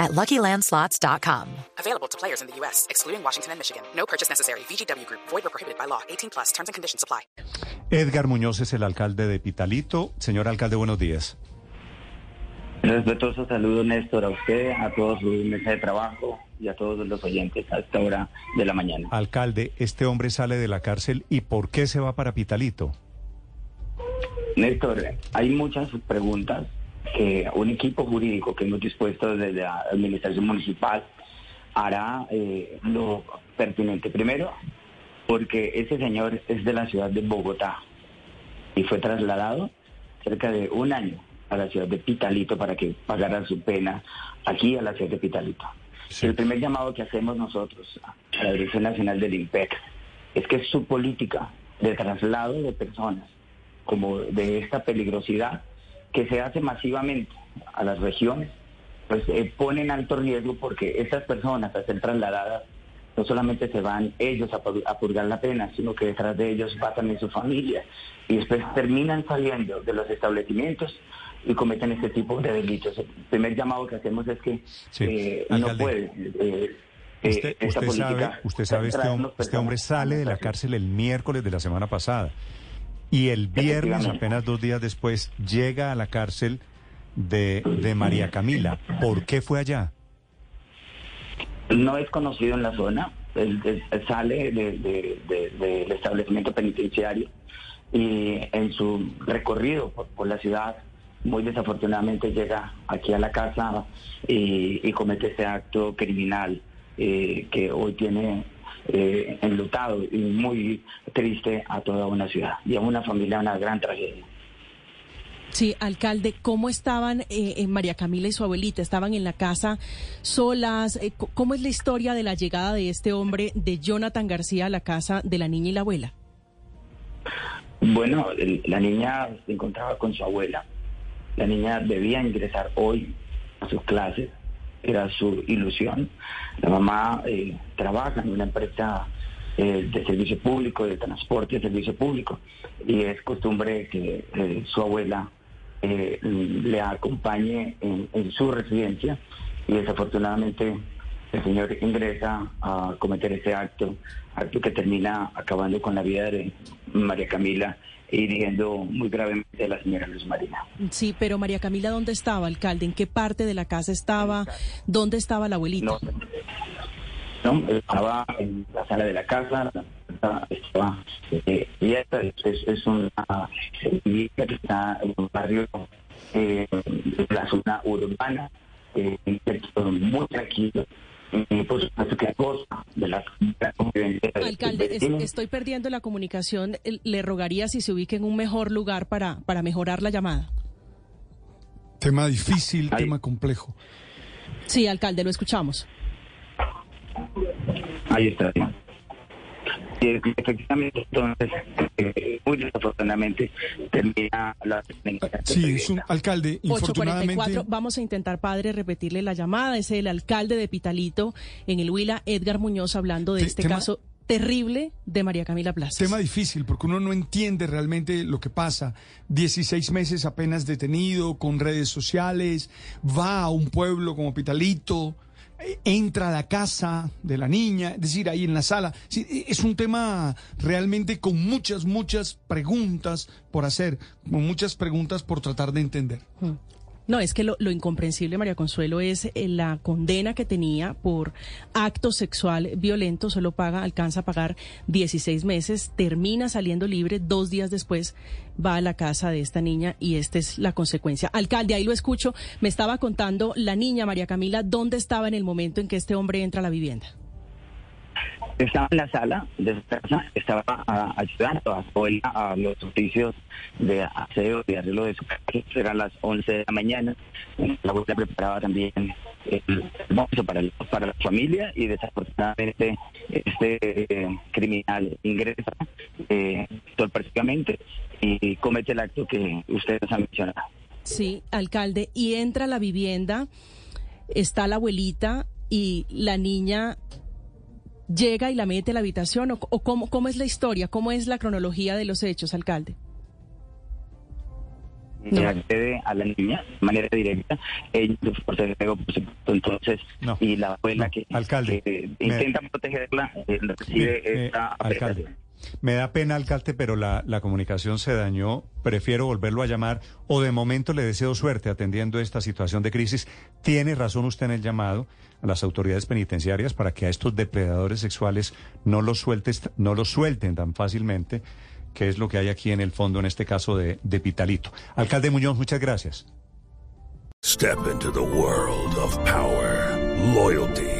at LuckyLandSlots.com. Available to players in the U.S., excluding Washington and Michigan. No purchase necessary. VGW Group. Void or prohibited by law. 18 plus. Terms and conditions apply. Edgar Muñoz es el alcalde de Pitalito. Señor alcalde, buenos días. Respetuoso saludo, Néstor, a usted, a todos su mesa de trabajo y a todos los oyentes a esta hora de la mañana. Alcalde, este hombre sale de la cárcel y ¿por qué se va para Pitalito? Néstor, hay muchas preguntas que un equipo jurídico que hemos dispuesto desde la administración municipal hará eh, lo pertinente. Primero, porque ese señor es de la ciudad de Bogotá y fue trasladado cerca de un año a la ciudad de Pitalito para que pagara su pena aquí a la ciudad de Pitalito. El primer llamado que hacemos nosotros a la Dirección Nacional del IMPEC es que su política de traslado de personas como de esta peligrosidad que se hace masivamente a las regiones, pues eh, pone en alto riesgo porque estas personas a ser trasladadas no solamente se van ellos a, a, purgar la pena, sino que detrás de ellos va también su familia. Y después terminan saliendo de los establecimientos y cometen este tipo de delitos. El primer llamado que hacemos es que eh, no puede... Eh, usted, usted sabe, usted sabe este, hombre, este hombre sale de la cárcel el miércoles de la semana pasada y el viernes, apenas dos días después, llega a la cárcel de, de María Camila. ¿Por qué fue allá? No es conocido en la zona. Él, sale del establecimiento penitenciario y en su recorrido por, la ciudad, muy desafortunadamente llega aquí a la casa y, comete ese acto criminal eh, que hoy tiene eh, enlutado y muy triste a toda una ciudad y a una familia una gran tragedia. Sí, alcalde, ¿cómo estaban eh, María Camila y su abuelita? ¿Estaban en la casa solas? Eh, ¿Cómo es la historia de la llegada de este hombre, de Jonathan García, a la casa de la niña y la abuela? Bueno, la niña se encontraba con su abuela. La niña debía ingresar hoy a sus clases era su ilusión. La mamá eh, trabaja en una empresa eh, de servicio público, de transporte de servicio público, y es costumbre que eh, su abuela le acompañe en, su residencia, y desafortunadamente el señor ingresa a cometer ese acto, acto que termina acabando con la vida de María Camila hiriendo muy gravemente a la señora Luz Marina. Sí, pero María Camila, ¿dónde estaba, alcalde? ¿En qué parte de la casa estaba? ¿Dónde estaba la abuelita? No, estaba en la sala de la casa, estaba eh, y esta es, es una que está en un barrio eh, de la zona urbana, eh, muy tranquilo, Alcalde, estoy perdiendo la comunicación. Le rogaría si se ubique en un mejor lugar para, para mejorar la llamada. Tema difícil, tema complejo. Sí, alcalde, lo escuchamos. Ahí está efectivamente, entonces, eh, muy desafortunadamente, termina la... Sí, es un alcalde, infortunadamente... Vamos a intentar, padre, repetirle la llamada. Es el alcalde de Pitalito, en el Huila, Edgar Muñoz, hablando de este caso terrible de María Camila Plaza. Tema difícil, porque uno no entiende realmente lo que pasa. 16 meses apenas detenido, con redes sociales, va a un pueblo como Pitalito entra a la casa de la niña, es decir, ahí en la sala. es un tema realmente con muchas, muchas preguntas por hacer, con muchas preguntas por tratar de entender. No, es que lo, incomprensible, María Consuelo, es eh, la condena que tenía por acto sexual violento, solo paga, alcanza a pagar 16 meses, termina saliendo libre, dos días después va a la casa de esta niña y esta es la consecuencia. Alcalde, ahí lo escucho, me estaba contando la niña María Camila, ¿dónde estaba en el momento en que este hombre entra a la vivienda? Estaba en la sala de su casa, estaba ayudando a su a los oficios de aseo y arreglo de su casa. Eran las 11 de la mañana. La abuela preparaba también el almuerzo para, para la familia y desafortunadamente este eh, criminal ingresa, eh, sorpresivamente y comete el acto que ustedes han mencionado. Sí, alcalde, y entra a la vivienda, está la abuelita y la niña llega y la mete a la habitación o, cómo, cómo es la historia, cómo es la cronología de los hechos, alcalde no. accede a la niña de manera directa, ellos por entonces, y la abuela que, alcalde, intenta protegerla eh, recibe esta alcalde. Me da pena, alcalde, pero la, comunicación se dañó. Prefiero volverlo a llamar o de momento le deseo suerte atendiendo esta situación de crisis. Tiene razón usted en el llamado a las autoridades penitenciarias para que a estos depredadores sexuales no los, sueltes, no los suelten tan fácilmente que es lo que hay aquí en el fondo, en este caso de, de Pitalito. Alcalde Muñoz, muchas gracias. Step into the world of power, loyalty,